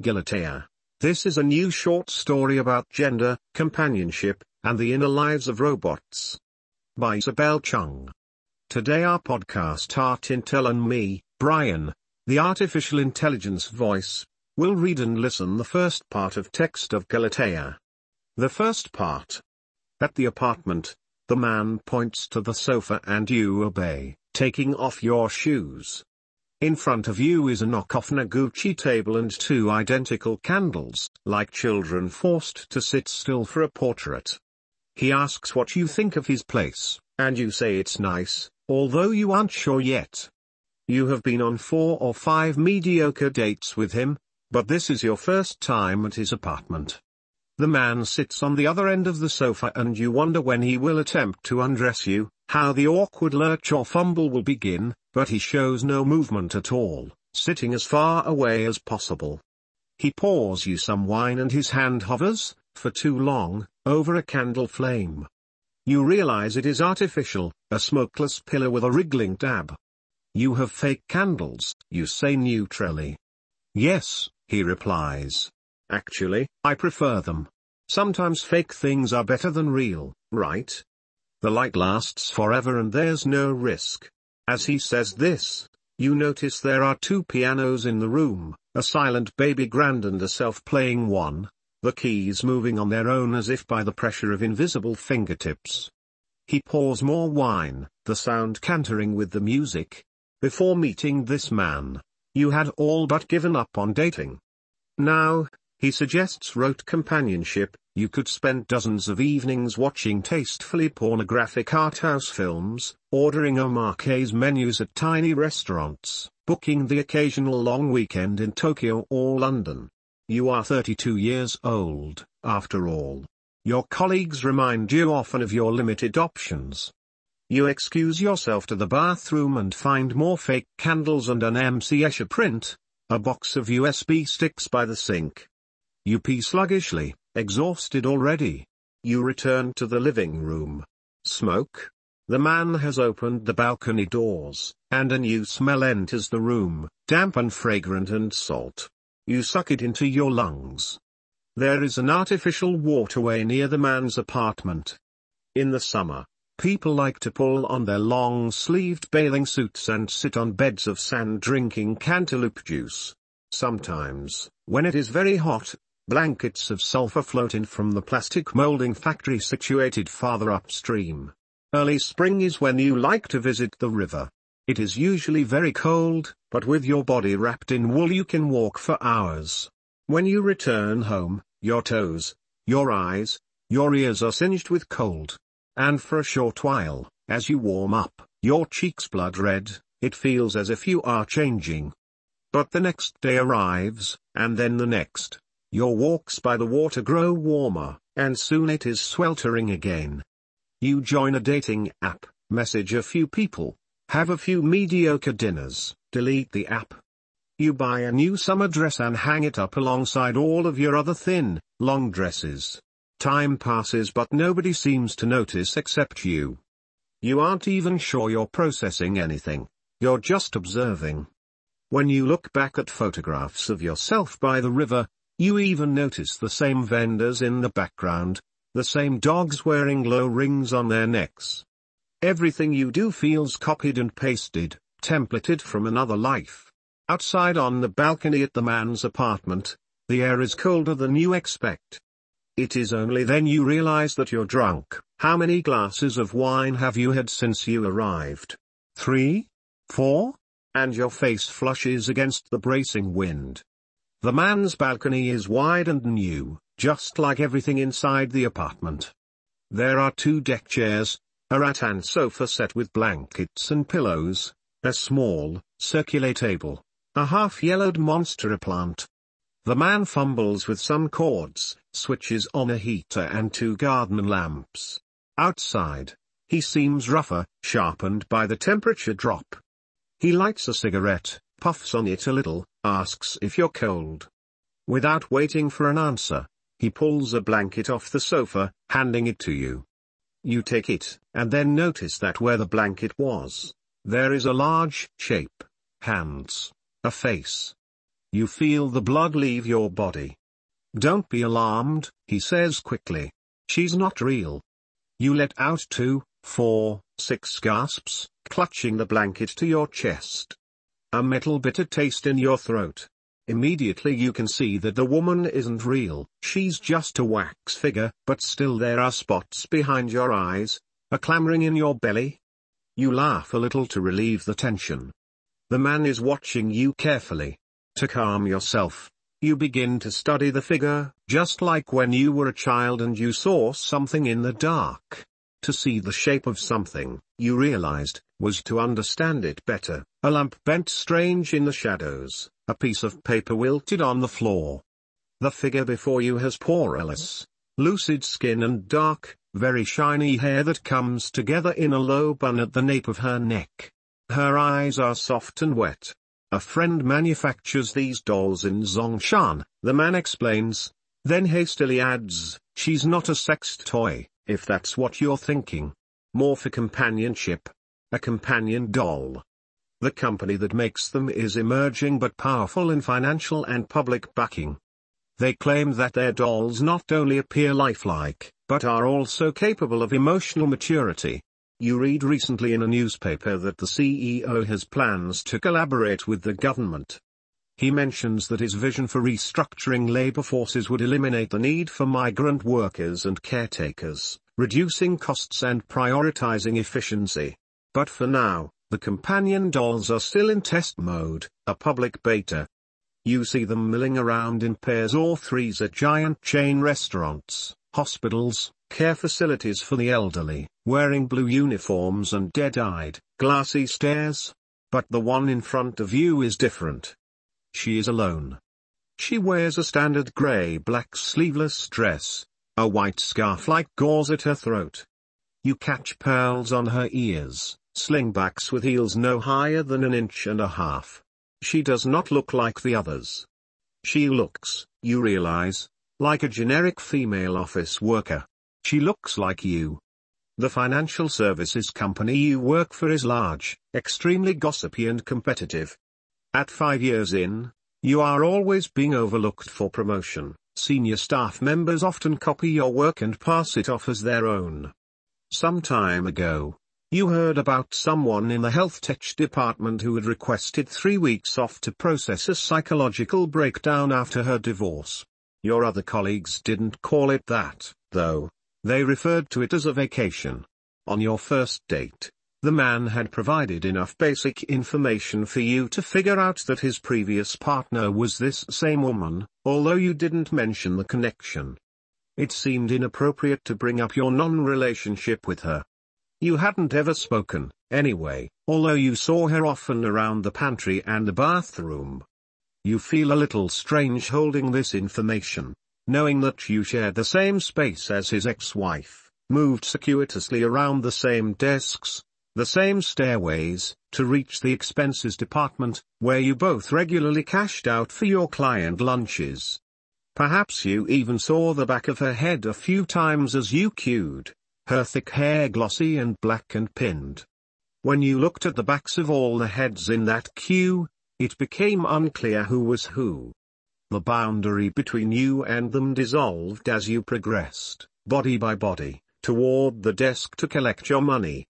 Galatea. This is a new short story about gender, companionship, and the inner lives of robots. By Ysabelle Cheung. Today our podcast Art Intel and me, Brian, the artificial intelligence voice, will read and listen the first part of text of Galatea. The first part. At the apartment, the man points to the sofa and you obey, taking off your shoes. In front of you is a knockoff Noguchi table and two identical candles, like children forced to sit still for a portrait. He asks what you think of his place, and you say it's nice, although you aren't sure yet. You have been on four or five mediocre dates with him, but this is your first time at his apartment. The man sits on the other end of the sofa and you wonder when he will attempt to undress you, how the awkward lurch or fumble will begin, but he shows no movement at all, sitting as far away as possible. He pours you some wine and his hand hovers, for too long, over a candle flame. You realize it is artificial, a smokeless pillar with a wriggling dab. You have fake candles, you say neutrally. Yes, he replies. Actually, I prefer them. Sometimes fake things are better than real, right? The light lasts forever and there's no risk. As he says this, you notice there are two pianos in the room, a silent baby grand and a self-playing one, the keys moving on their own as if by the pressure of invisible fingertips. He pours more wine, the sound cantering with the music. Before meeting this man, you had all but given up on dating. Now, he suggests rote companionship, you could spend dozens of evenings watching tastefully pornographic art house films, ordering omakase menus at tiny restaurants, booking the occasional long weekend in Tokyo or London. You are 32 years old, after all. Your colleagues remind you often of your limited options. You excuse yourself to the bathroom and find more fake candles and an MC Escher print, a box of USB sticks by the sink. You pee sluggishly, exhausted already. You return to the living room. Smoke? The man has opened the balcony doors, and a new smell enters the room, damp and fragrant and salt. You suck it into your lungs. There is an artificial waterway near the man's apartment. In the summer, people like to pull on their long-sleeved bathing suits and sit on beds of sand drinking cantaloupe juice. Sometimes, when it is very hot, blankets of sulfur float in from the plastic molding factory situated farther upstream. Early spring is when you like to visit the river. It is usually very cold, but with your body wrapped in wool you can walk for hours. When you return home, your toes, your eyes, your ears are singed with cold. And for a short while, as you warm up, your cheeks blood red, it feels as if you are changing. But the next day arrives, and then the next. Your walks by the water grow warmer, and soon it is sweltering again. You join a dating app, message a few people, have a few mediocre dinners, delete the app. You buy a new summer dress and hang it up alongside all of your other thin, long dresses. Time passes but nobody seems to notice except you. You aren't even sure you're processing anything, you're just observing. When you look back at photographs of yourself by the river, you even notice the same vendors in the background, the same dogs wearing glow rings on their necks. Everything you do feels copied and pasted, templated from another life. Outside on the balcony at the man's apartment, the air is colder than you expect. It is only then you realize that you're drunk. How many glasses of wine have you had since you arrived? Three? Four? And your face flushes against the bracing wind. The man's balcony is wide and new, just like everything inside the apartment. There are two deck chairs, a rattan sofa set with blankets and pillows, a small, circular table, a half-yellowed monstera plant. The man fumbles with some cords, switches on a heater and two garden lamps. Outside, he seems rougher, sharpened by the temperature drop. He lights a cigarette, puffs on it a little, asks if you're cold. Without waiting for an answer, he pulls a blanket off the sofa, handing it to you. You take it, and then notice that where the blanket was, there is a large shape, hands, a face. You feel the blood leave your body. Don't be alarmed, he says quickly. She's not real. You let out two, four, six gasps, clutching the blanket to your chest. A metal bitter taste in your throat. Immediately you can see that the woman isn't real, she's just a wax figure, but still there are spots behind your eyes, a clamoring in your belly. You laugh a little to relieve the tension. The man is watching you carefully. To calm yourself, you begin to study the figure, just like when you were a child and you saw something in the dark. To see the shape of something, you realized, was to understand it better. A lamp bent strange in the shadows, a piece of paper wilted on the floor. The figure before you has poreless, lucid skin and dark, very shiny hair that comes together in a low bun at the nape of her neck. Her eyes are soft and wet. A friend manufactures these dolls in Zhongshan, the man explains, then hastily adds, she's not a sex toy, if that's what you're thinking. More for companionship. A companion doll. The company that makes them is emerging but powerful in financial and public backing. They claim that their dolls not only appear lifelike, but are also capable of emotional maturity. You read recently in a newspaper that the CEO has plans to collaborate with the government. He mentions that his vision for restructuring labor forces would eliminate the need for migrant workers and caretakers, reducing costs and prioritizing efficiency. But for now, the companion dolls are still in test mode, a public beta. You see them milling around in pairs or threes at giant chain restaurants, hospitals, care facilities for the elderly, wearing blue uniforms and dead-eyed, glassy stares. But the one in front of you is different. She is alone. She wears a standard grey-black sleeveless dress, a white scarf like gauze at her throat. You catch pearls on her ears, slingbacks with heels no higher than an inch and a half. She does not look like the others. She looks, you realize, like a generic female office worker. She looks like you. The financial services company you work for is large, extremely gossipy and competitive. At five years in, you are always being overlooked for promotion. Senior staff members often copy your work and pass it off as their own. Some time ago, you heard about someone in the health tech department who had requested three weeks off to process a psychological breakdown after her divorce. Your other colleagues didn't call it that, though. They referred to it as a vacation. On your first date, the man had provided enough basic information for you to figure out that his previous partner was this same woman, although you didn't mention the connection. It seemed inappropriate to bring up your non-relationship with her. You hadn't ever spoken, anyway, although you saw her often around the pantry and the bathroom. You feel a little strange holding this information, knowing that you shared the same space as his ex-wife, moved circuitously around the same desks, the same stairways, to reach the expenses department, where you both regularly cashed out for your client lunches. Perhaps you even saw the back of her head a few times as you queued her thick hair glossy and black and pinned. When you looked at the backs of all the heads in that queue, it became unclear who was who. The boundary between you and them dissolved as you progressed, body by body, toward the desk to collect your money.